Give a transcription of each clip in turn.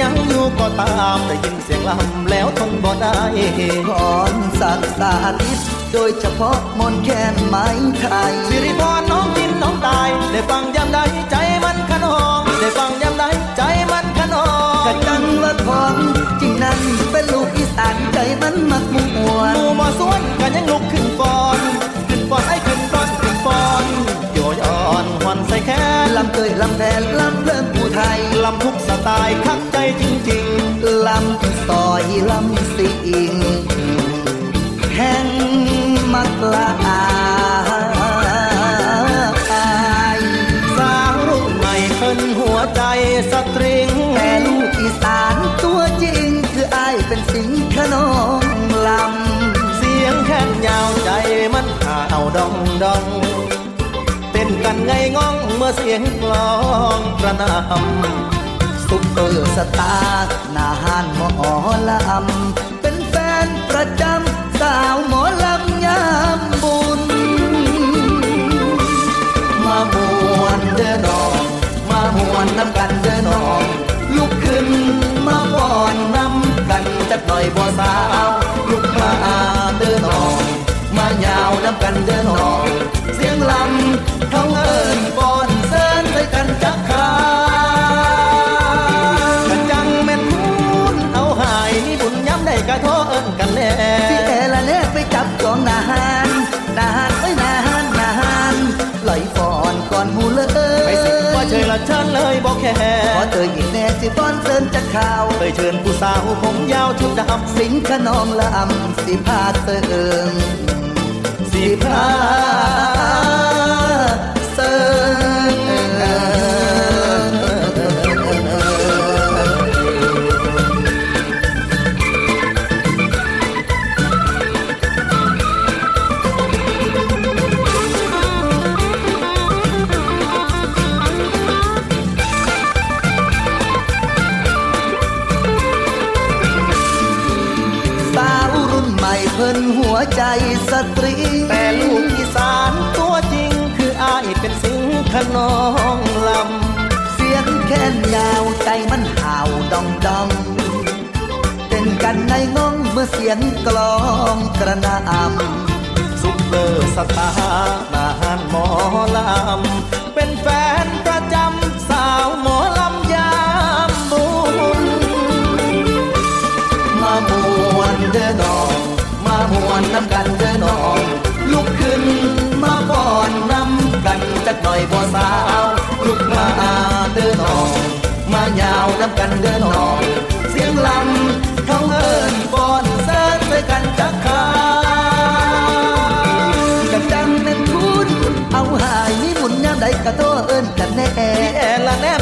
ยังอยู่ก็ตามได้ยินเสียงลำแล้วทนบ่ได้ก่อนสักสาธิตโดยเฉพาะมนต์แคนไม้ไทยสิริพรน้องกินน้องตาย ได้ฟังยามใดใจมันขนองได้ฟังยามใดใจมันขนองกะจังว่าของจริงนั้นเป็นลูกอีสานใจมันมักมวหนมู่มาสวนกันยังลุกขึ้นฟอนขึ้นฟอนให้ขึ้นฟอนขึ้น ฟอนโยยอ่อนหอนใส่แขนลำเกยลำแพนลำเริ่มผู้ไทยลำทุกสไตล์คักใจจริงๆลำซอยลำสิงแห่งมักลาอายสาวรุ่นใหม่เพิ่นหัวใจสตริงแต่ลูกอีสานตัวจริง คืออายเป็นสิงขนองลเสียงแค้นยาวใจมันข่าวดองดอง กันไงง่องเมื่อเสียงกลองประนำำซุปเปอร์สตาร์หนาหานหมอลำเป็นแฟนประจำสาวหมอลำยามบุญ มามวนเด้อน้องมามวนน้ำกันเด้อน้องลุกขึ้นมาฟ้อนน้ำกันจักหน่อยบ่สา ฉันเลยบอกแค่ขอเตยอีกแน่สิฟ้อนเซินจากข่าวเคยเชิญผู้สาวผมยาวชุดดำสิงขนองลำสิพาเติงสีพาเซิง งขนองลำ เสียงแค้นยาวใจมันห่าวดองดองเต้นกันในงงเมื่อเสียงกลองกระนำซุปเปอร์สตาร์นาหานหมอลำ เป็นแฟนประจำสาวหมอลำยามบุญมามวนเด้อนอง มามวนน้ำกัน บ่สาวลุกมาเด้อน้องมายาวน้ำกันเด้อน้องเสียงลำเขาเอิ้นป้อนเสิร์ฟใส่กันจักขากันจังเป็นคุณเอาหายนี่หมุนยามใดกะโตเอิ้นกันแน่พี่แอละแน่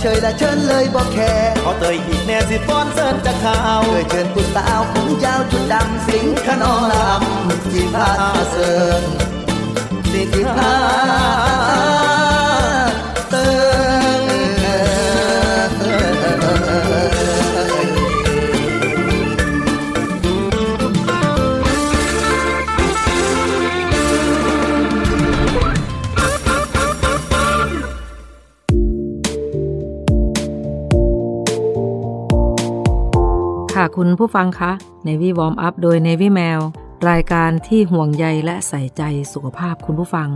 เชยละเชิญเลยบ่แค่ขอเตยอีกแน่สิฟ้อนเสิร์นจะข่าวเคยเชิญผู้สาวผมยาวชุดดำสิงขนองลำจีพาเสิร์นสิจีพา ค่ะคุณผู้ฟังคะ Navy Warm Up โดย Navy Mail รายการที่ห่วงใยและใส่ใจสุขภาพคุณผู้ฟัง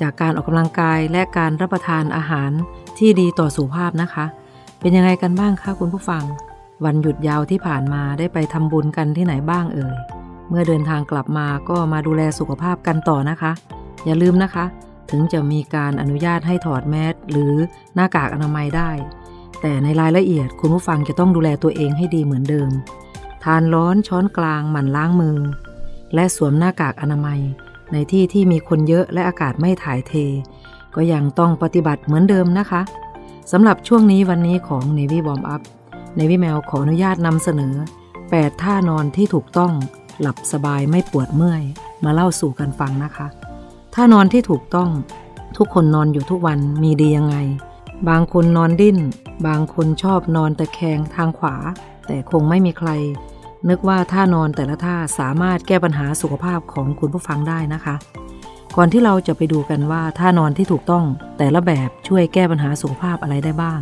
จากการออกกำลังกายและการรับประทานอาหารที่ดีต่อสุขภาพนะคะ เป็นยังไงกันบ้างคะคุณผู้ฟัง วันหยุดยาวที่ผ่านมาได้ไปทำบุญกันที่ไหนบ้างเอ่ย เมื่อเดินทางกลับมาก็มาดูแลสุขภาพกันต่อนะคะ อย่าลืมนะคะ ถึงจะมีการอนุญาตให้ถอดแมสหรือหน้ากากอนามัยได้ แต่ในรายละเอียดคุณผู้ฟังจะต้องดูแลตัวเองให้ดีเหมือนเดิม ทานร้อนช้อนกลางหมั่นล้างมือ และสวมหน้ากากอนามัย ในที่ที่มีคนเยอะและอากาศไม่ถ่ายเท ก็ยังต้องปฏิบัติเหมือนเดิมนะคะสำหรับช่วงนี้วันนี้ของ Navy Warm Up Navy Mail ขออนุญาตนำเสนอ 8 ท่านอนที่ถูกต้องหลับสบายไม่ปวดเมื่อย มาเล่าสู่กันฟังนะคะ ท่านอนที่ถูกต้องทุกคนนอนอยู่ทุกวันมีดียังไง บางคนนอนดิ้น บางคนชอบนอนตะแคงทางขวา แต่คงไม่มีใคร นึกว่าท่านอนแต่ละท่าสามารถแก้ปัญหาสุขภาพของคุณผู้ฟังได้นะคะ ก่อนที่เราจะไปดูกันว่าท่านอนที่ถูกต้อง แต่ละแบบช่วยแก้ปัญหาสุขภาพอะไรได้บ้าง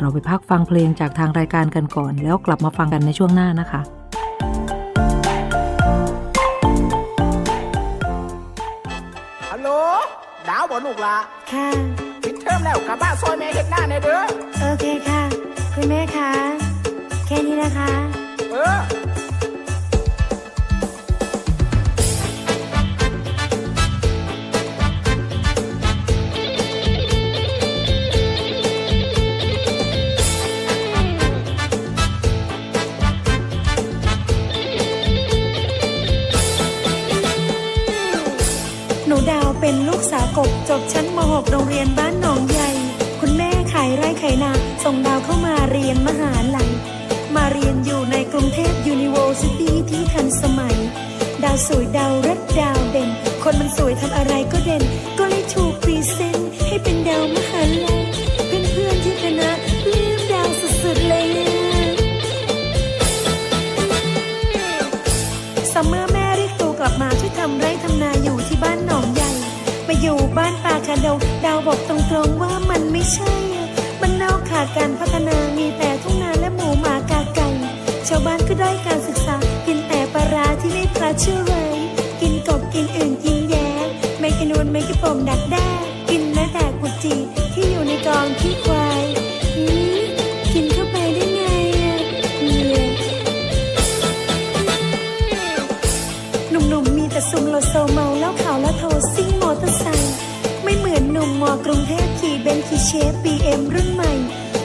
เราไปพักฟังเพลงจากทางรายการกันก่อน แล้วกลับมาฟังกันในช่วงหน้านะคะฮัลโหลดาวบ่ลูกละค่ะปิด เทอมแล้วกลับบ้านซอยแม่เห็นหน้าในอยเด้อ โอเคค่ะ คุณแม่คะ แค่นี้นะคะ เออ เป็นลูกสาวกบจบชั้นม .6 โรงเรียนบ้านหนองใหญ่ คุณแม่ขายไร่ขายนาส่งดาวเข้ามาเรียนมหาลัย มาเรียนอยู่ในกรุงเทพ university ที่ทันสมัย ดาวสวยดาวรัดดาวเด่น คนมันสวยทำอะไรก็เด่น ก็เลยถูก ใช่อะมันนอกขาดการพัฒนามีแต่ทุ่งนาและหมูหมากาไก่ ชาวบ้านก็ได้อยการศึกษา กินแต่ปลาร้าที่ไม่ปลาเชื่อไรกินกบกินอื่นกินแย้แมงกะนวนแมงกะปมดักแด้กินแม้แต่กุจีที่อยู่ในกองขี้ควายอืมกินเข้าไปได้ไงอะเหนื่อยหนุ่มๆมีแต่ซุ่มโลโซเมาแล้วขาวแล้วโทรซิ่งมอเตอร์ไซค์ เมืองกรุงเทพขี่เบนซ์ขี่เชฟบีเอ็มรุ่นใหม่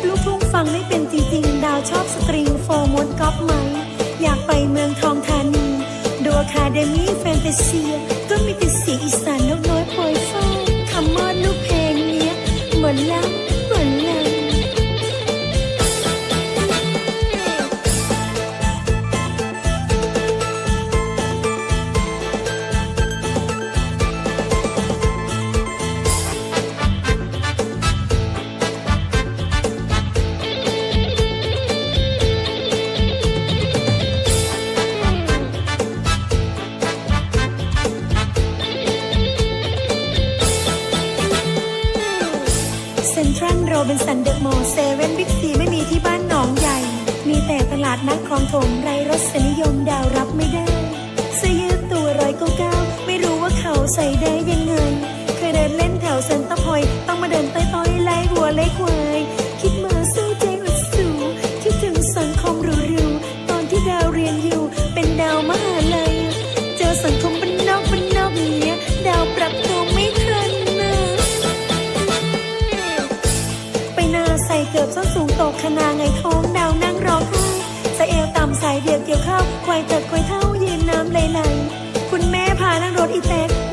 ลูกทุ่งฟังไม่เป็นจริงๆ ดาวชอบสตริงโฟร์มดกอล์ฟไมค์ อยากไปเมืองทองธานี ดู Academy Fantasia ก็มีแต่เสียงอีสาน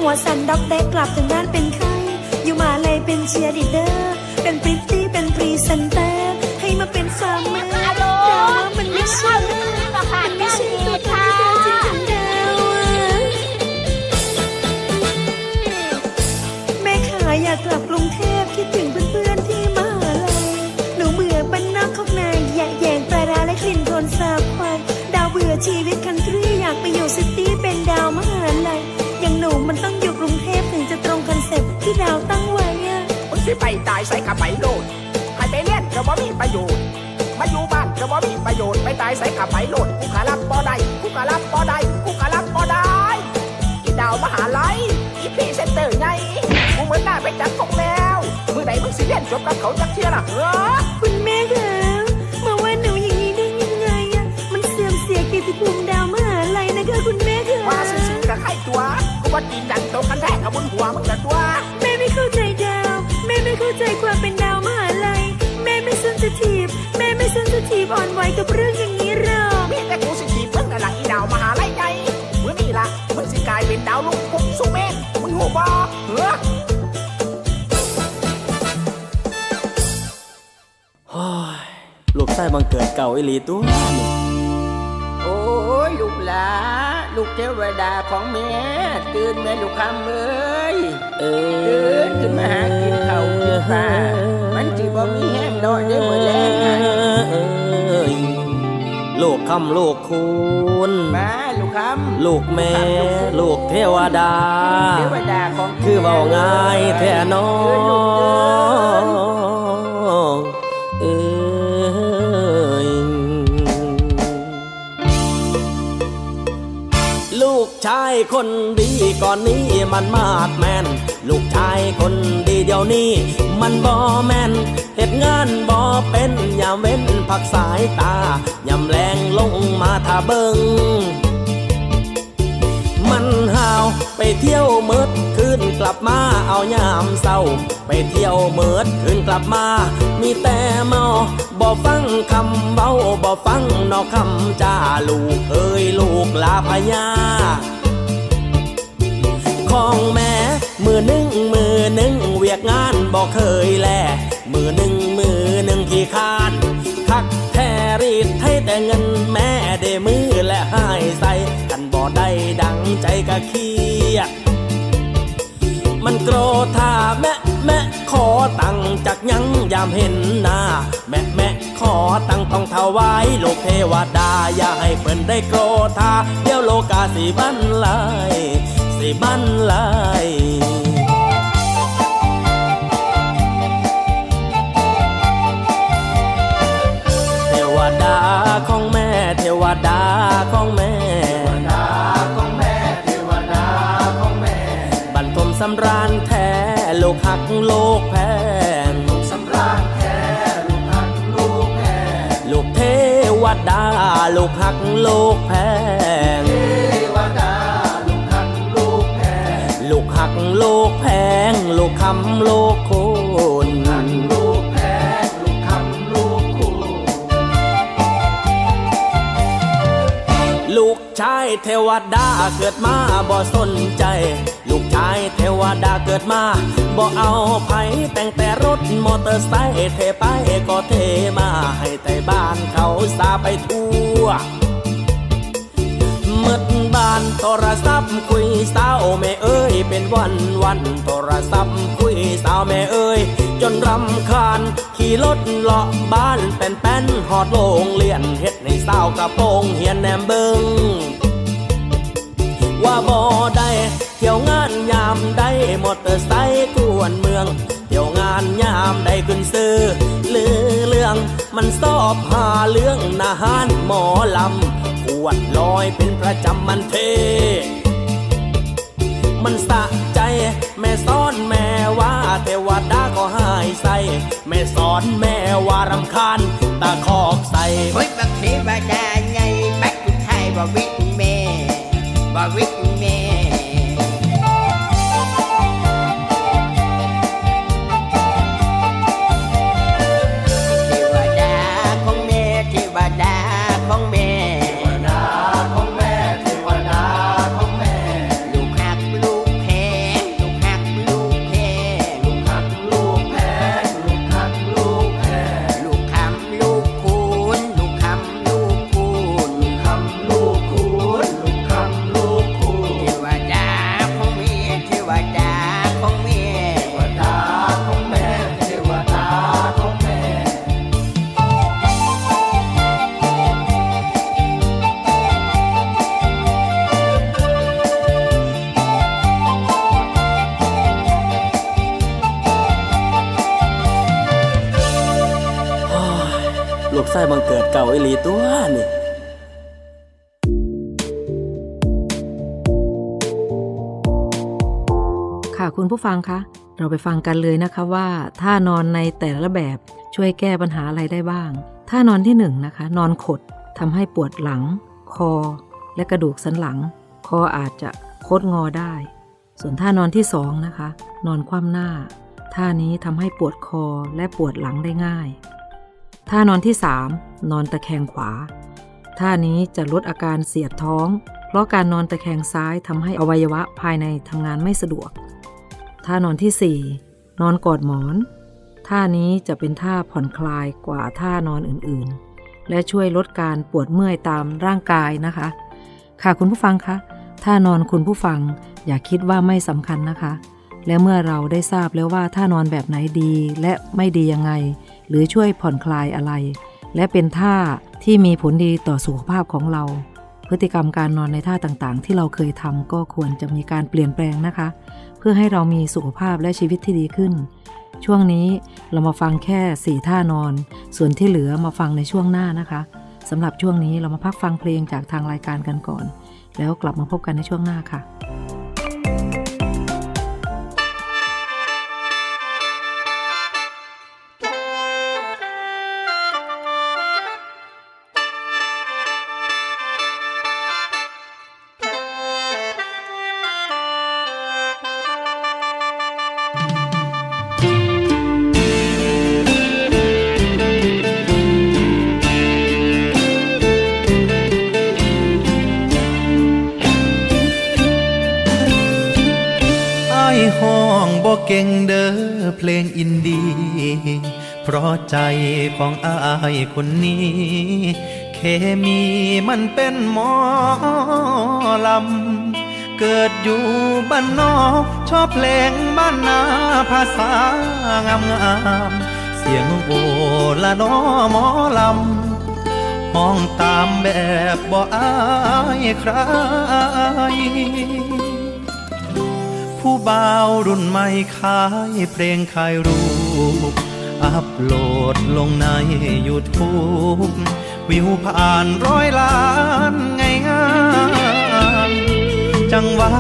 หัวสั่นด็อกแดกกลับถึงบ้านเป็นไข้อยู่มาเลยเป็นเชียร์ลีดเดอร์เป็นพริตตี้เป็นพรีเซนเตอร์ให้มาเป็น farmer ดาวว่ามันไม่ใช่ คอนเซ็ปต์ที่ดาวตั้งไว้อะมึงสิไปตายใส่กับไปโลดให้ไปเล่นก็บ่มีประโยชน์ มาอยู่บ้านก็บ่มีประโยชน์ไปตายใส่กับไปโลดกูกะรับบ่ได้กูกะรับบ่ได้กูกะรับบ่ได้อีดาวมหาลัยอีพีเซนเตอร์ไงกูเหมือนหน้าไปจัดของแล้วมือไหนมึงสิเล่นจบกับเขาจักเที่ยล่ะเออคุณแม่คะมาว่าหนูอย่างนี้ได้ยังไงอะมันเสื่อมเสียเกียรติภูมิดาวมหาลัยนะคะคุณแม่คะว่าซื่อๆกับใครตัวกูว่ากินกันตกกันแท้กับบนหัวมึงละ ม่ไม่เซนซิทีฟอ่อนไหวกับเรื่องอย่างนี้หรอกมีแต่กูสิทีบมึงกับหลังอีดาวมหาลัยไงมือนี่ล่ะมึงสิกลายเป็นดาวลูกพุ่งสุเมนมึงหูบ่เฮ้อโอ้ยลูกไส้บังเกิดเก่าอิลีตัวโอ้ยลูกหลาลูกเทวดาของแม่ตื่นแม่ลูกคำเอ้ เอตื่นขึ้นมาหากินข้าวกินปลามันจีบ่มีแห้งนอนได้หมดแล้วไงเอ้ยลูกคำลูกคุณมาลูกคำลูกแม่ลูกเทวดาเทวดาของคือเบาง่ายแท้น้อเอ้ยลูกเอ้ยงเอ้ยลูกชายคนดีก่อนนี้มันมาดแมน ลูกชายคนดีเดียวนี้ มันบ่แมนเหตุงานบ่เป็นยามเว้นพักสายตายามแรงลงมาท่าเบิงมันหาวไปเที่ยวเมิดคืนกลับมาเอายามเศร้า ไปเที่ยวเมิดคืนกลับมา มีแต่เมาบ่ฟังคำเบาบ่ฟังนอกคำจ้าลูกเอ้ยลูกลาพญาของแม่ มือหนึ่งมือหนึ่งเวียกงานบ่เคยแล มือหนึ่งมือหนึ่งขี้คานคักแทรีดให้แต่เงินแม่ได้มือและให้ใส่กันบ่ได้ดังใจกะเครียดมันโกรธาแม่แม่ขอตังจากยังยามเห็นหน้า แม่แม่ขอตังต้องถวายโลกเทวดา อย่าให้เพิ่นได้โกรธาเดี๋ยวโลกาสิบันลาย สิบันลายเทวดาของแม่เทวดาของแม่บรรทมสำราญแท้โลกหักโลกแพงสำราญแท้โลกหักโลกแพงลูกเทวดาโลกหักโลกแพ กคำโลกโคนหักโลกแพงโลกคำโลกโคนลูกชายเทวดาเกิดมาบ่สนใจ ลูกชายเทวดาเกิดมาบ่เอาไผแต่งแต่รถมอเตอร์ไซค์เทไปก็เทมาให้แต่บ้านเขาสาไปทั่ว มดบ้านโทรศัพท์คุยสาวแม่เอ้ยเป็นวันวันโทรศัพท์คุยสาวแม่เอ้ยจนรำคาญขี่รถเลาะบ้านเป็นแป้นหอดโลงเลียนเฮ็ดในสาวกระโปรงเฮียนแหนมเบิงว่าบ่ได้เที่ยวงานยามได้มอเตอร์ไซค์กวนเมืองเที่ยวงานานยามได้ขึ้นซื้อลือเรื่องมันสอบหาเรื่องนาหารหมอลำ ปวดลอยเป็นประจำมันเท มันสะใจแม่สอนแม่ว่าเทวดาก็หายใส่แม่สอนแม่ว่ารำคาญตาคอกใส่เฮ้ยบางทีว่าได้ไงแบกคุณไทยบ่วิกแม่บ่วิก ผู้ฟังคะ เราไปฟังกันเลยนะคะว่าท่านอนในแต่ละแบบช่วยแก้ปัญหาอะไรได้บ้าง ท่านอนที่1นงนะคะ นอนขดทำให้ปวดหลัง คอ และกระดูกสันหลัง คออาจจะคดงอได้ ส่วนท่านอนที่2นะคะ นอนคว่ำหน้า ท่านี้ทำให้ปวดคอและปวดหลังได้ง่าย ท่านอนที่ 3 นอนตะแคงขวา ท่านี้จะลดอาการเสียดท้อง เพราะการนอนตะแคงซ้ายทำให้อวัยวะภายในทำงานไม่สะดวก ท่านอนที่ 4 นอนกอดหมอน ท่านี้จะเป็นท่าผ่อนคลายกว่าท่านอนอื่นๆ และช่วยลดการปวดเมื่อยตามร่างกายนะคะ ค่ะคุณผู้ฟังคะท่านอนคุณผู้ฟังอย่าคิดว่าไม่สำคัญนะคะ และเมื่อเราได้ทราบแล้วว่าท่านอนแบบไหนดีและไม่ดียังไง หรือช่วยผ่อนคลายอะไร และเป็นท่าที่มีผลดีต่อสุขภาพของเรา พฤติกรรมการนอนในท่าต่างๆ ที่เราเคยทำก็ควรจะมีการเปลี่ยนแปลงนะคะ เพื่อให้เรามีสุขภาพและชีวิตที่ดีขึ้น ช่วงนี้เรามาฟังแค่ 4 ท่านอน ส่วนที่เหลือมาฟังในช่วงหน้านะคะสำหรับช่วงนี้เรามาพักฟังเพลงจากทางรายการกันก่อน แล้วกลับมาพบกันในช่วงหน้าค่ะ ของอายคนนี้ เคมีมันเป็นหมอลำ เกิดอยู่บ้านนอกชอบเพลงบ้านนาภาษางามงามเสียงโอละนอหมอลำห้องตามแบบบ่อายใครผู้บ่าวรุ่นใหม่ขายเพลงขายรูป อัพโหลดลงใน YouTube วิวผ่านร้อยล้านง่ายง่ายจังหวะ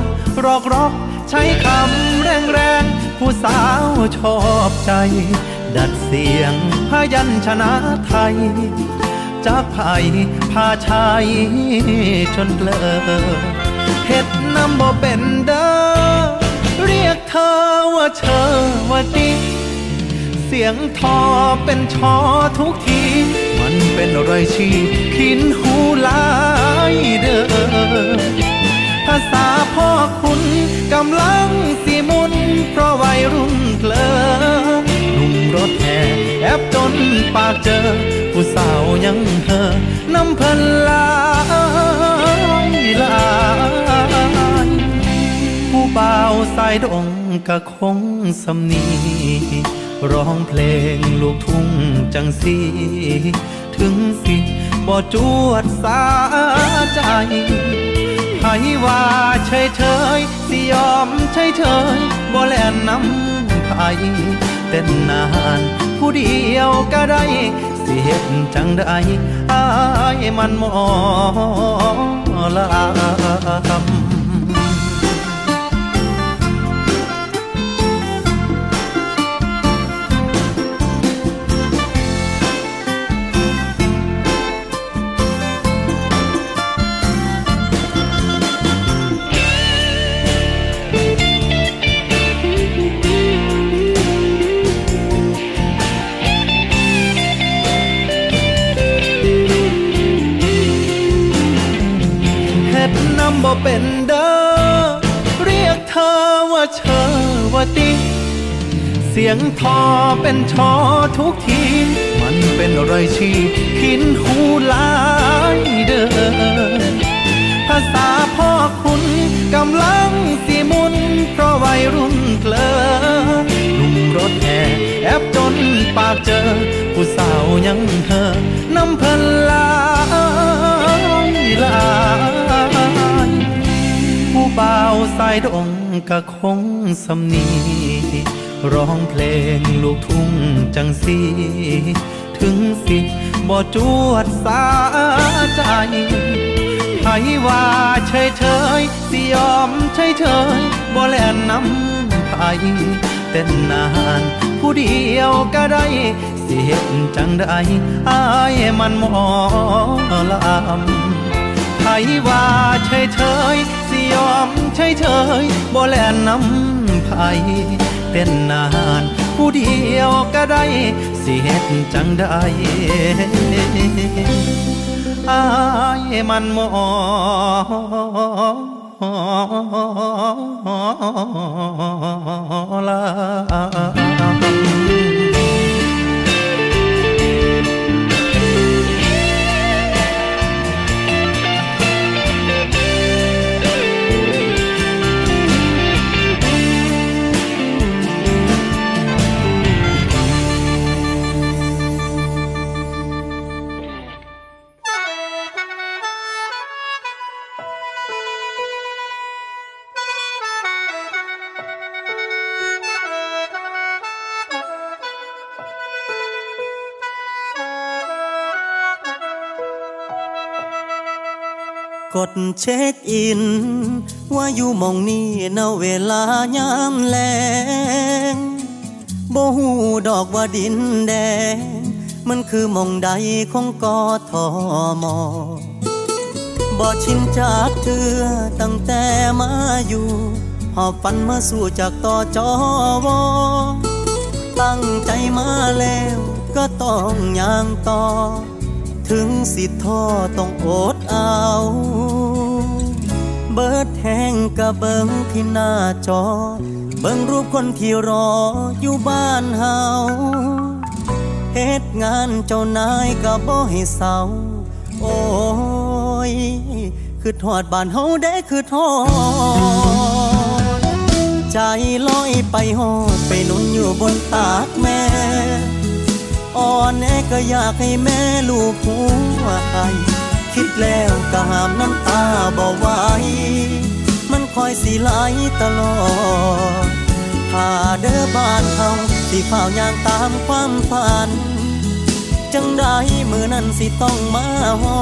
รอกรอกใช้คำแรงแรงผู้สาวชอบใจ ดัดเสียงพยัญชนะไทยจากไผ่พาชัยจนเลอเฮ็ดน้ำบ่เป็นเด้อเรียกเธอว่าเชอว่าดี เสียงทอเป็นชอทุกที มันเป็นอะไรชีขินหูหลายเด้อภาษาพ่อคุณกำลังสีมุน เพราะวัยรุ่นเพลินหนุ่มรถแห่แอบจนปากเจอ ผู้สาวยังเธอน้ำเพลินหลายหลายผู้บ่าวสายดงก็คงสำนี ร้องเพลงลูกทุ่งจังสีถึงสิบ่จวดสาใจไผว่าเฉยเฉยสิยอมเฉยเฉยบ่แล่นน้ำไผเต้นนานผู้เดียวก็ได้ สิเฮ็ดจังได้อายมันหมอลำ บ่เป็นเด้อเรียกเธอว่าเชอว่าติเสียงทอเป็นชอทุกที มันเป็นไรชีขินหูหลายเด้อภาษาพ่อคุณกำลังสีมุน เพราะวัยรุ่นเกลอหนุ่มรถแห่แอบจนปากเจอ ผู้สาวยังเธอน้ำเพลินลา ดงก็คงสำนีร้องเพลงลูกทุ่งจังสีถึงสิบ่จวดสาใจไผว่าเฉยเฉยสิยอมเฉยเฉยบ่แล่นน้ำไผเต้นนานผู้เดียวก็ได้สิเฮ็ดจังได้อายมันหมอลำไผว่าเฉยเฉย ยอมเฉยเฉยบ่แล่นนำไผเต้นนานผู้เดียวก็ได้สิเฮ็ดจังได้อายมันมอลา กดเช็คอิน ว่าอยู่มองนี้ณเวลายามแลงบ่หูดอกว่าดินแดง มันคือมองใดของกอทอมอบ่ชินจากเตือตั้งแต่มาอยู่หอบฝันมาสู่จากต่อจอวอตั้งใจมาแล้วก็ต้องย่างต่อ ถึงสิท้อต้องอดเอา เบิดแห้งกะเบิงที่หน้าจอ เบิงรูปคนที่รออยู่บ้านเฮาเฮ็ดงานเจ้านายก็บ่ให้เศร้า โอ้ย คือทอดบ้านเฮาได้คือทอด ใจลอยไปหอดไปนุ่นอยู่บนตากแม่ อ่อนแอก็อยากให้แม่ลูกหัวไอคิดแล้วก็หามน้ำตาบ่ไหวมันคอยสีไหลตลอดถ้าเด้อบ้านเฮาสิเฝ้าย่างตามความฝัน จังได้มือนั้นสิต้องมาฮอ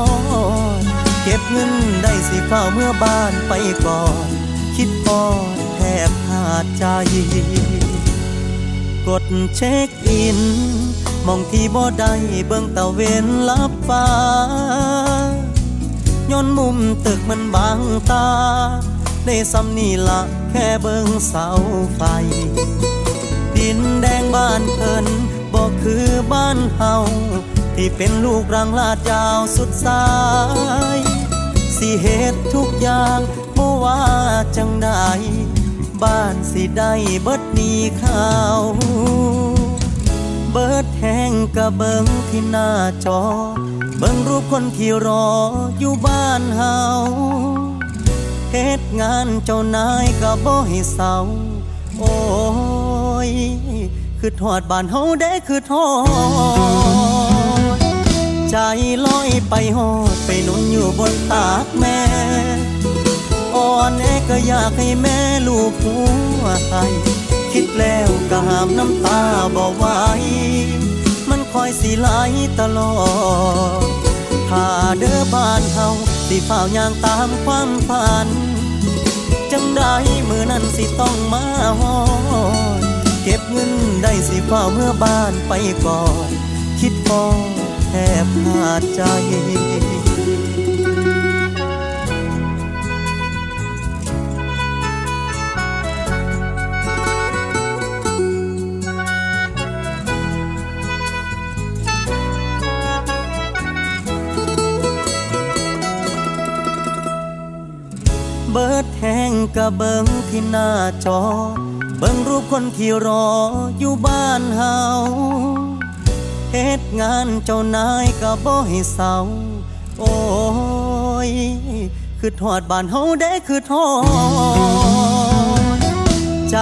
ดเก็บเงินได้สิเฝ้าเมื่อบ้านไปก่อน คิดพอดแทบขาดใจ กดเช็คอิน มองที่บ่ได้เบิ่งตะเวนลับฟ้าย้อนมุมตึกมันบางตา ได้ซ้ำนี่ละแค่เบิ่งเสาไฟ ดินแดงบ้านเพิ่นบ่คือบ้านเฮาที่เป็นลูกรังลาดยาวสุดสาย สิเหตุทุกอย่างบ่ว่าจังใดบ้านสิได้เบิดนี้ข้าว เบิดแห้งกะเบิงที่หน้าจอ เบิงรูปคนที่รออยู่บ้านเฮาเฮ็ดงานเจ้านายก็บ่ให้เศร้า โอ้ย คือทอดบ้านเฮาได้คือทอด ใจลอยไปหอดไปนุนอยู่บนตากแม่อ่อนแอก็อยากให้แม่ลูกหัวไอ คิดแล้วก็หามน้ำตาบ่ไหวมันคอยสิไหลตลอดถ้าเด้อบ้านเฮาสิเฝ้าย่างตามความฝัน จังได้มือนั้นสิต้องมาหอดเก็บเงินได้สิเฝ้าเมื่อบ้านไปก่อน คิดพอแทบขาดใจ ดแห้งกะเบิงที่หน้าจอ เบิงรูปคนที่รออยู่บ้านเฮาเฮ็ดงานเจ้านายกะบ่ให้เศร้า โอ้ย คือทอดบ้านเฮาได้คือทอด ใจ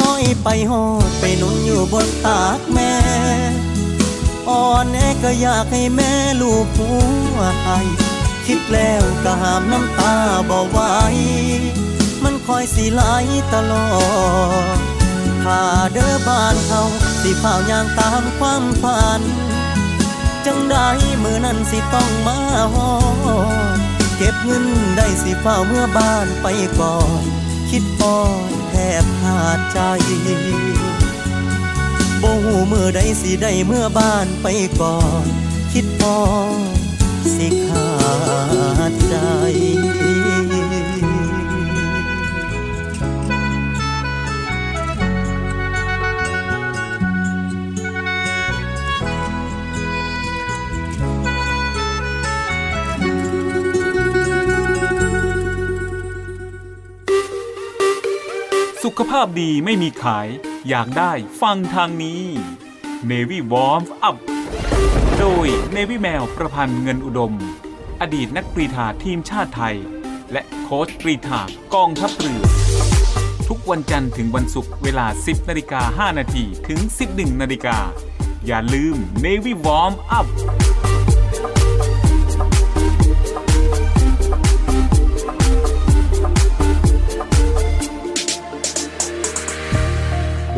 ลอยไปหอดไปนุ่นอยู่บนตากแม่อ่อนแอก็อยากให้แม่ลูกหัวให้ คิดแล้วก็หามน้ำตาบ่ไหวมันคอยสิไหลตลอดถ้าเด้อบ้านเฮาสิเฝ้าย่างตามความฝัน จังได้มือนั้นสิต้องมาหอเก็บเงินได้สิเฝ้าเมื่อบ้านไปก่อน คิดพอแทบขาดใจบ่หูมือใดสิได้เมื่อบ้านไปก่อน คิดพอ สิขาดใจสุขภาพดีไม่มีขาย อยากได้ฟังทางนี้ Navy Warm Up โดย Navy แมวประพันธ์เงินอุดม อดีตนักกรีฑาทีมชาติไทย และโค้ชกรีฑากองทัพเรือ ทุกวันจันทร์ถึงวันศุกร์เวลา 10นาฬิกา5นาทีถึง 11นาฬิกาอย่าลืม Navy Warm Up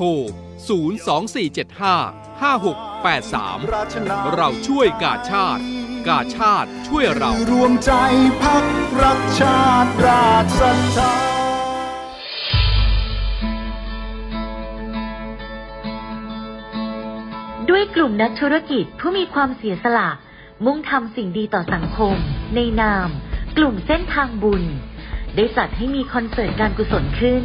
ทร 02475 5683 เราช่วยกาชาติ กาชาติช่วยเรา รวมใจพักรักชาติราชศรัทธาด้วยกลุ่มนักธุรกิจผู้มีความเสียสละ มุ่งทำสิ่งดีต่อสังคม ในนาม กลุ่มเส้นทางบุญ ได้จัดให้มีคอนเสิร์ตการกุศลขึ้น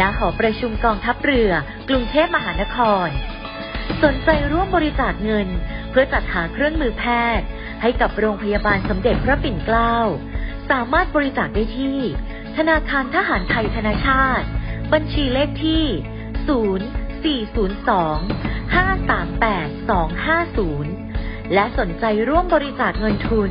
ณหอประชุมกองทัพเรือ กรุงเทพมหานคร สนใจร่วมบริจาคเงิน เพื่อจัดหาเครื่องมือแพทย์ ให้กับโรงพยาบาลสมเด็จพระปิ่นเกล้า สามารถบริจาคได้ที่ ธนาคารทหารไทยธนาชาติ บัญชีเลขที่ 0402 538 250 และสนใจร่วมบริจาคเงินทุน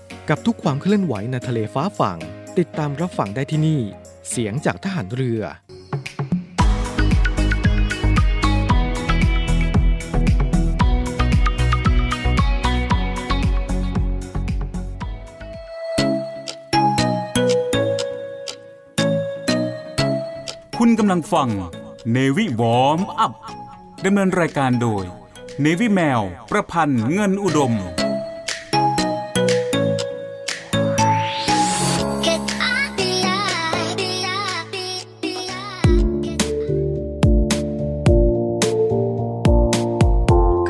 กับทุกความเคลื่อนไหวในทะเลฟ้าฝั่ง ติดตามรับฟังได้ที่นี่ เสียงจากทหารเรือ คุณกำลังฟังเนวิวอมอัพดำเนินรายการโดยเนวิแมว ประพันธ์เงินอุดม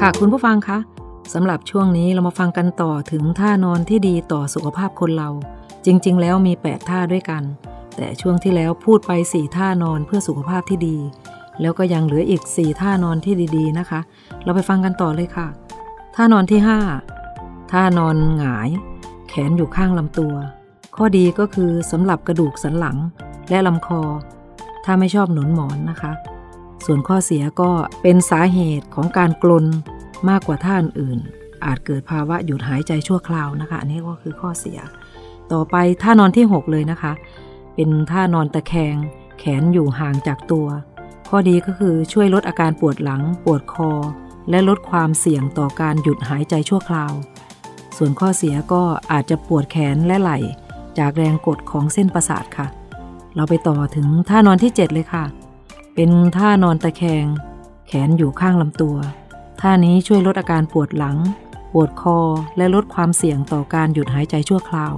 ค่ะคุณผู้ฟังคะสำหรับช่วงนี้เรามาฟังกันต่อถึงท่านอนที่ดีต่อสุขภาพคนเรา จริง ๆ แล้วมี 8 ท่าด้วยกัน แต่ช่วงที่แล้วพูดไป4ท่านอนเพื่อสุขภาพที่ดี แล้วก็ยังเหลืออีก 4 ท่านอนที่ดีๆนะคะ เราไปฟังกันต่อเลยค่ะ ท่านอนที่ 5 ท่านอนหงาย แขนอยู่ข้างลำตัว ข้อดีก็คือสำหรับกระดูกสันหลังและลำคอ ถ้าไม่ชอบหนุนหมอนนะคะ ส่วนข้อเสียก็เป็นสาเหตุของการกลนมากกว่าท่าอื่น อาจเกิดภาวะหยุดหายใจชั่วคราวนะคะ อันนี้ก็คือข้อเสีย ต่อไปท่านอนที่ 6 เลยนะคะ เป็นท่านอนตะแคง แขนอยู่ห่างจากตัว ข้อดีก็คือช่วยลดอาการปวดหลัง ปวดคอ และลดความเสี่ยงต่อการหยุดหายใจชั่วคราว ส่วนข้อเสียก็อาจจะปวดแขนและไหล่ จากแรงกดของเส้นประสาทค่ะ เราไปต่อถึงท่านอนที่ 7 เลยค่ะ เป็นท่านอนตะแคง แขนอยู่ข้างลำตัว ท่านี้ช่วยลดอาการปวดหลัง ปวดคอและลดความเสี่ยงต่อการหยุดหายใจชั่วคราว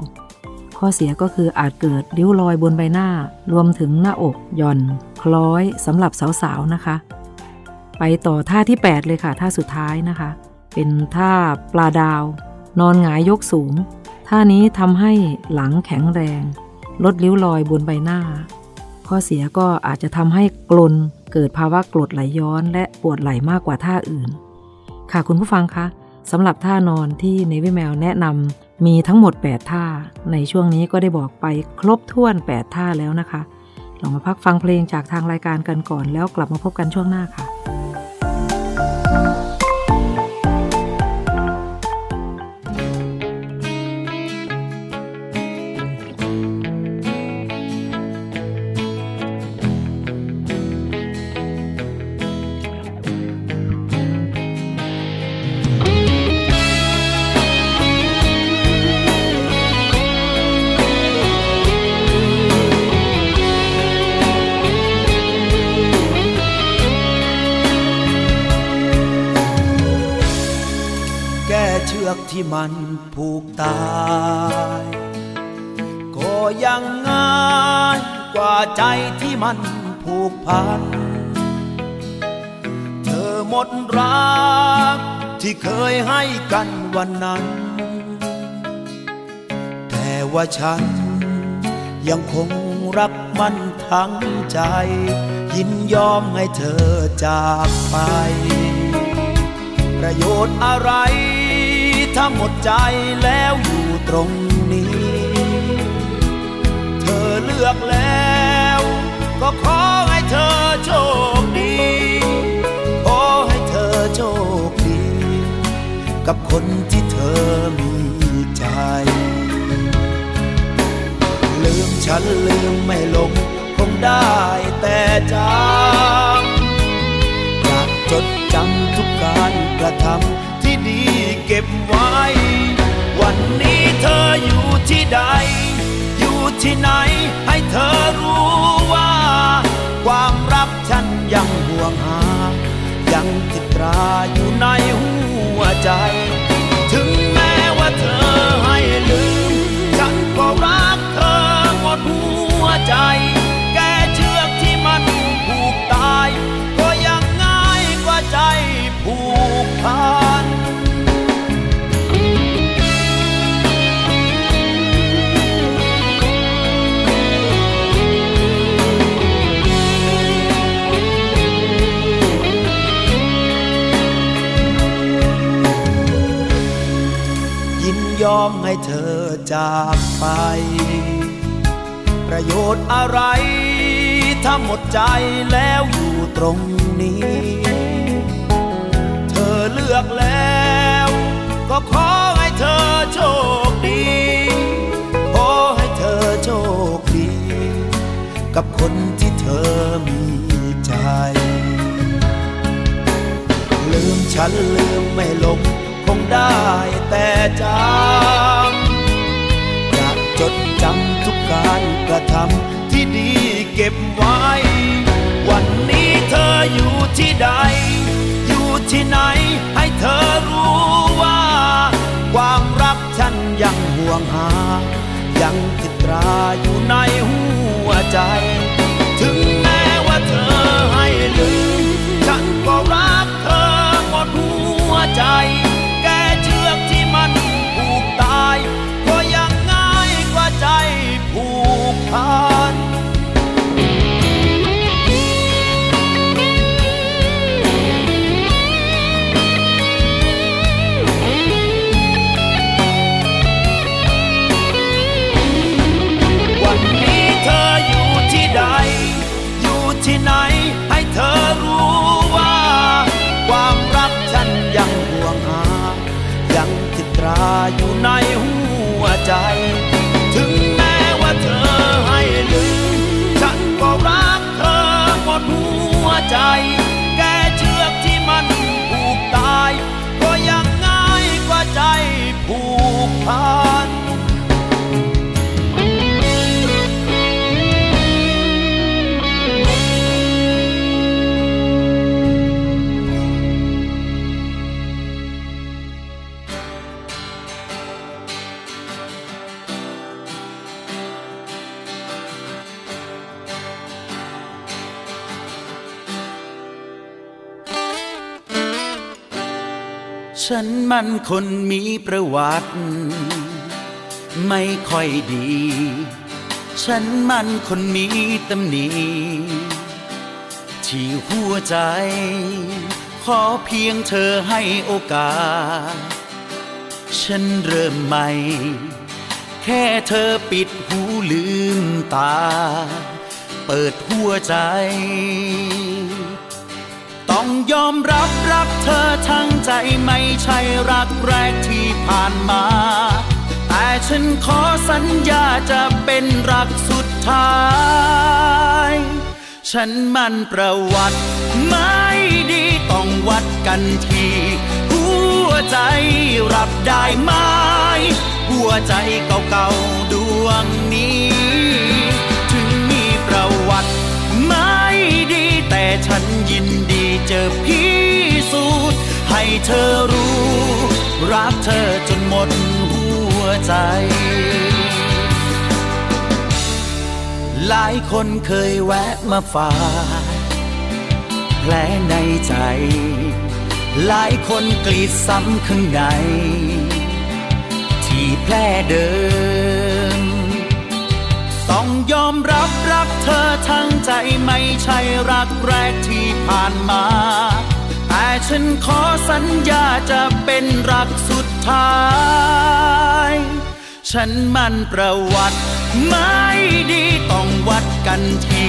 ข้อเสียก็คืออาจเกิดริ้วรอยบนใบหน้า รวมถึงหน้าอกหย่อน คล้อยสำหรับสาวๆนะคะ ไปต่อท่าที่ 8 เลยค่ะ ท่าสุดท้ายนะคะ เป็นท่าปลาดาว นอนหงายยกสูง ท่านี้ทำให้หลังแข็งแรง ลดริ้วรอยบนใบหน้า ข้อเสียก็อาจจะทำให้กลนเกิดภาวะกรดไหลย้อนและปวดไหล่มากกว่าท่าอื่น ค่ะคุณผู้ฟังคะสำหรับท่านอนที่ในวิแมวแนะนำมีทั้งหมด 8 ท่า ในช่วงนี้ก็ได้บอกไปครบถ้วน 8 ท่าแล้วนะคะลองมาพักฟังเพลงจากทางรายการกันก่อนแล้วกลับมาพบกันช่วงหน้าค่ะ ที่มันผูกตายก็ยังง่ายกว่าใจที่มันผูกพัน เธอหมดรักที่เคยให้กันวันนั้น แต่ว่าฉันยังคงรักมันทั้งใจ ยินยอมให้เธอจากไป ประโยชน์อะไร ถ้าหมดใจแล้วอยู่ตรงนี้ เธอเลือกแล้ว ก็ขอให้เธอโชคดี ขอให้เธอโชคดี กับคนที่เธอมีใจ ลืมฉันลืมไม่ลง คงได้แต่จำอยากจดจำทุกการกระทำ ก็บไว้ วันนี้เธออยู่ที่ใด อยู่ที่ไหนให้เธอรู้ว่า ความรักฉันยังห่วงหา ยังติดตราอยู่ในหัวใจ ถึงแม้ว่าเธอให้ลืม ฉันก็รักเธอหมดหัวใจ ยอมให้เธอจากไป ประโยชน์อะไร ถ้าหมดใจแล้วอยู่ตรงนี้ เธอเลือกแล้ว ก็ขอให้เธอโชคดี ขอให้เธอโชคดี กับคนที่เธอมีใจ ลืมฉันลืมไม่ลง งได้แต่จำอยากจดจำทุกการกระทำที่ดีเก็บไว้ วันนี้เธออยู่ที่ใด อยู่ที่ไหนให้เธอรู้ว่า ความรักฉันยังห่วงหา ยังติดตราอยู่ในหัวใจ ถึงแม้ว่าเธอให้ลืมฉันก็รักเธอหมดหัวใจ ใจ ถึงแม้ว่าเธอให้ลืม ฉันก็รักเธอหมดหัวใจ แกเชือกที่มันผูกตาย ก็ยังง่ายกว่าใจผูกพัน ฉันมันคนมีประวัติ ไม่ค่อยดี ฉันมันคนมีตำหนิที่หัวใจ ขอเพียงเธอให้โอกาส ฉันเริ่มใหม่ แค่เธอปิดหูลืมตา เปิดหัวใจ ต้องยอมรับรักเธอทั้งใจไม่ใช่รักแรกที่ผ่านมา แต่ฉันขอสัญญาจะเป็นรักสุดท้าย ฉันมันประวัติไม่ดีต้องวัดกันทีหัวใจรับได้ไหมหัวใจเก่าๆดวงนี้ถึงมีประวัติไม่ดีแต่ฉัน ยินดีจะพิสูจน์ให้เธอรู้ รักเธอจนหมดหัวใจ หลายคนเคยแวะมาฝากแผลในใจ หลายคนกรีดซ้ำข้างใน ที่แผลเดิม ต้องยอมรับรักเธอทั้งใจไม่ใช่รักแรกที่ผ่านมา แต่ฉันขอสัญญาจะเป็นรักสุดท้าย ฉันมันประวัติไม่ดีต้องวัดกันที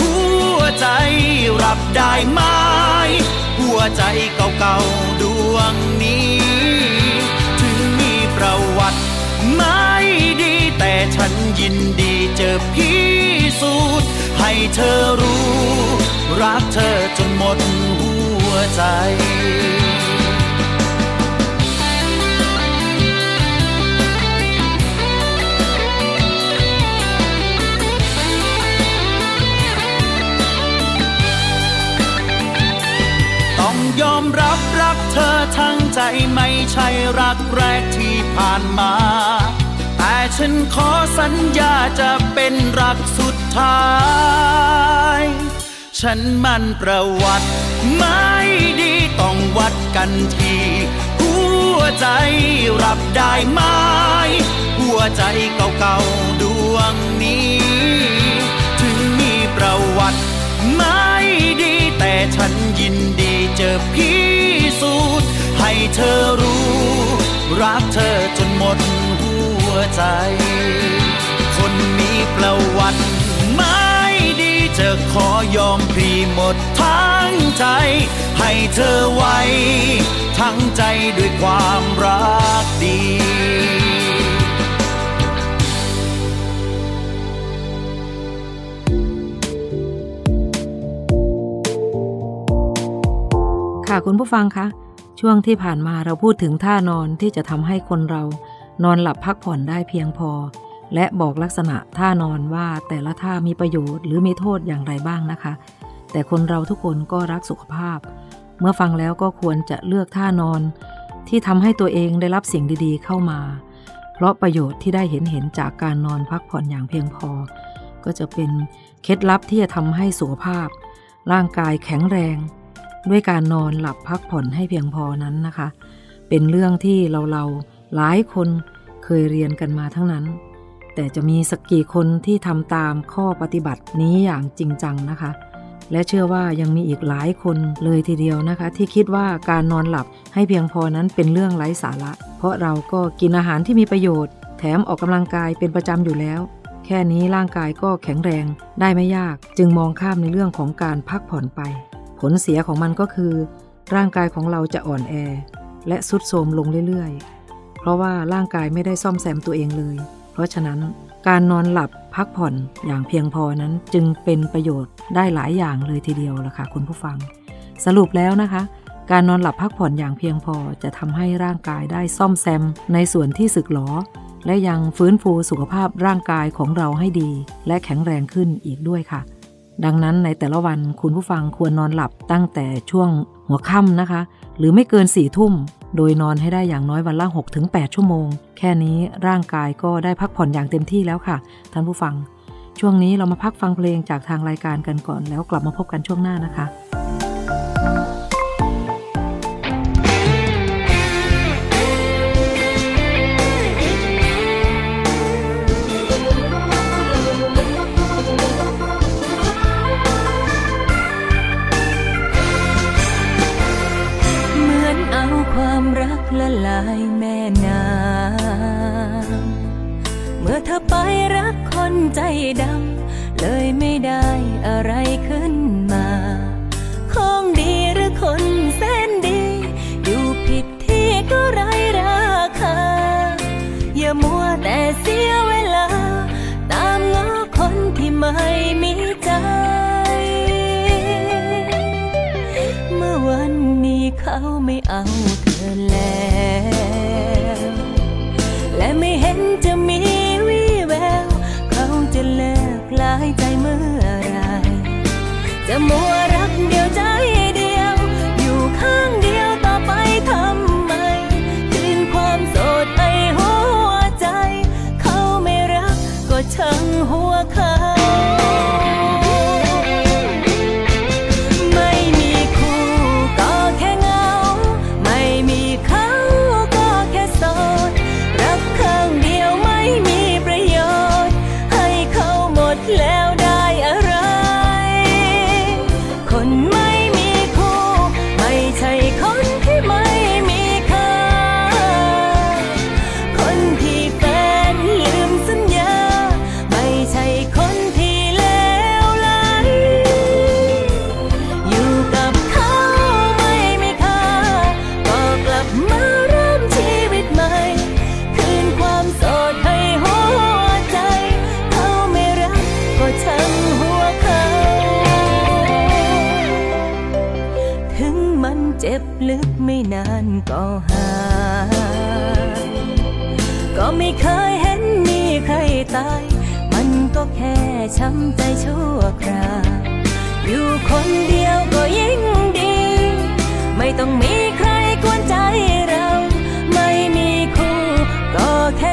หัวใจรับได้ไหมหัวใจเก่าๆดวงนี้ ถึงมีประวัติไม่ดีแต่ฉันยินดี จะพิสูจน์ให้เธอรู้ รักเธอจนหมดหัวใจต้องยอมรับรักเธอทั้งใจไม่ใช่รักแรกที่ผ่านมา ฉันขอสัญญาจะเป็นรักสุดท้าย ฉันมันประวัติไม่ดีต้องวัดกันทีหัวใจรับได้ไหมหัวใจเก่าๆดวงนี้ ถึงมีประวัติไม่ดี แต่ฉันยินดีจะพิสูจน์ให้เธอรู้ รักเธอจนหมดหัว ใจ คนมีประวัติไม่ดีจะขอยอมพรีหมดทั้งใจ ให้เธอไว้ ทั้งใจด้วยความรักดีค่ะคุณผู้ฟังคะช่วงที่ผ่านมาเราพูดถึงท่านอนที่จะทำให้คนเรา นอนหลับพักผ่อนได้เพียงพอ และบอกลักษณะท่านอนว่าแต่ละท่ามีประโยชน์หรือมีโทษอย่างไรบ้างนะคะ แต่คนเราทุกคนก็รักสุขภาพ เมื่อฟังแล้วก็ควรจะเลือกท่านอน ที่ทำให้ตัวเองได้รับสิ่งดีๆ เข้ามา เพราะประโยชน์ที่ได้เห็นเห็นจากการนอนพักผ่อนอย่างเพียงพอ ก็จะเป็นเคล็ดลับที่จะทำให้สุขภาพ ร่างกายแข็งแรง ด้วยการนอนหลับพักผ่อนให้เพียงพอนั้นนะคะ เป็นเรื่องที่เราเรา หลายคนเคยเรียนกันมาทั้งนั้น แต่จะมีสักกี่คนที่ทำตามข้อปฏิบัตินี้อย่างจริงจังนะคะ และเชื่อว่ายังมีอีกหลายคนเลยทีเดียวนะคะ ที่คิดว่าการนอนหลับให้เพียงพอนั้นเป็นเรื่องไร้สาระ เพราะเราก็กินอาหารที่มีประโยชน์ แถมออกกำลังกายเป็นประจำอยู่แล้ว แค่นี้ร่างกายก็แข็งแรงได้ไม่ยาก จึงมองข้ามในเรื่องของการพักผ่อนไป ผลเสียของมันก็คือ ร่างกายของเราจะอ่อนแอ และสุดโทรมลงเรื่อยๆ เพราะว่าร่างกายไม่ได้ซ่อมแซมตัวเองเลย เพราะฉะนั้นการนอนหลับพักผ่อนอย่างเพียงพอนั้นจึงเป็นประโยชน์ได้หลายอย่างเลยทีเดียวล่ะค่ะคุณผู้ฟัง สรุปแล้วนะคะ การนอนหลับพักผ่อนอย่างเพียงพอจะทำให้ร่างกายได้ซ่อมแซมในส่วนที่สึกหรอและยังฟื้นฟูสุขภาพร่างกายของเราให้ดี และแข็งแรงขึ้นอีกด้วยค่ะ ดังนั้นในแต่ละวันคุณผู้ฟังควรนอนหลับตั้งแต่ช่วงหัวค่ำนะคะ หรือไม่เกินสี่ทุ่ม โดยนอนให้ได้อย่างน้อยวันละ 6-8 ชั่วโมง แค่นี้ร่างกายก็ได้พักผ่อนอย่างเต็มที่แล้วค่ะ ท่านผู้ฟัง ช่วงนี้เรามาพักฟังเพลงจากทางรายการกันก่อน แล้วกลับมาพบกันช่วงหน้านะคะ ละลายแม่น้ำเมื่อเธอไปรักคนใจดำ เลยไม่ได้อะไรขึ้นมา ของดีหรือคนแสนดี อยู่ผิดที่ก็ไร้ราคา อย่ามัวแต่เสียเวลา ตามง้อคนที่ไม่มีใจเมื่อวันนี้เขาไม่เอา จ ไม่นานก็หาย ก็ไม่เคยเห็นมีใครตาย มันก็แค่ช้ำใจชั่วคราอยู่คนเดียวก็ยิ่งดี ไม่ต้องมีใครกวนใจเรา ไม่มีคู่ก็แค่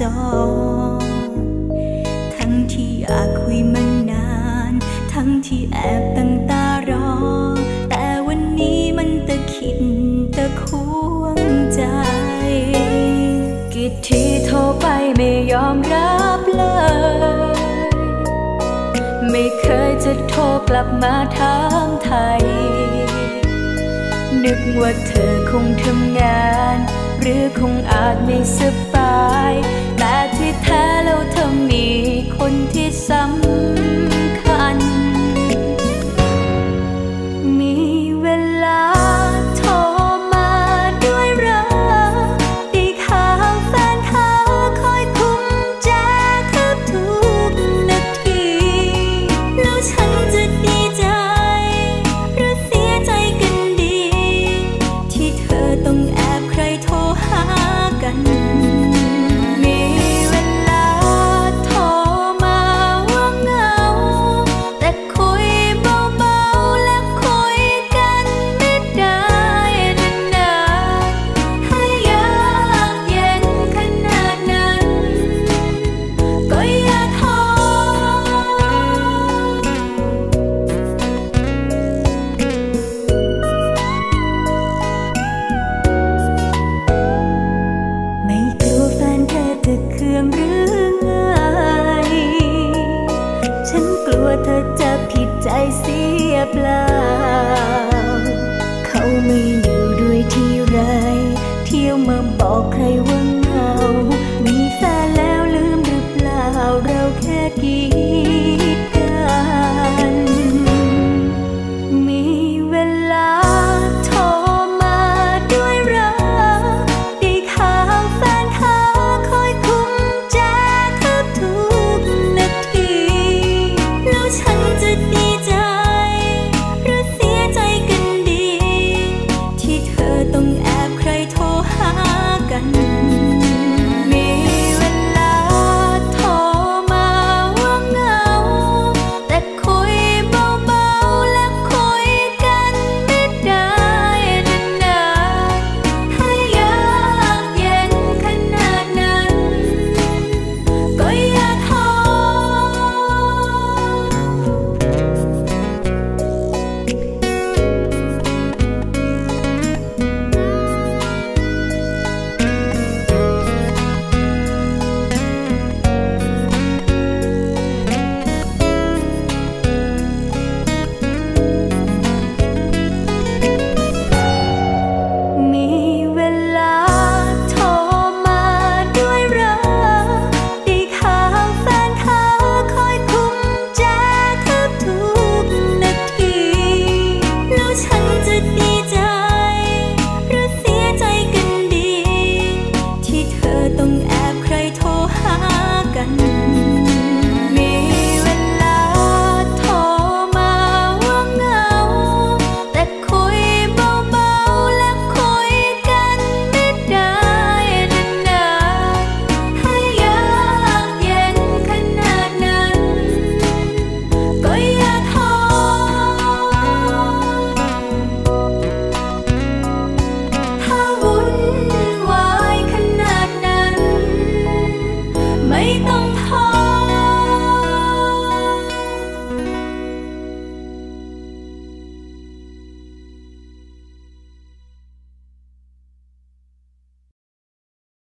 จอ ทั้งที่อยากคุยมานาน ทั้งที่แอบตั้งตารอ แต่วันนี้มันตะขิดตะควงใจกี่ทีโทรไปไม่ยอมรับเลย ไม่เคยจะโทรกลับมาถามไทย นึกว่าเธอคงทำงาน หรือคงอาจไม่สบาย กั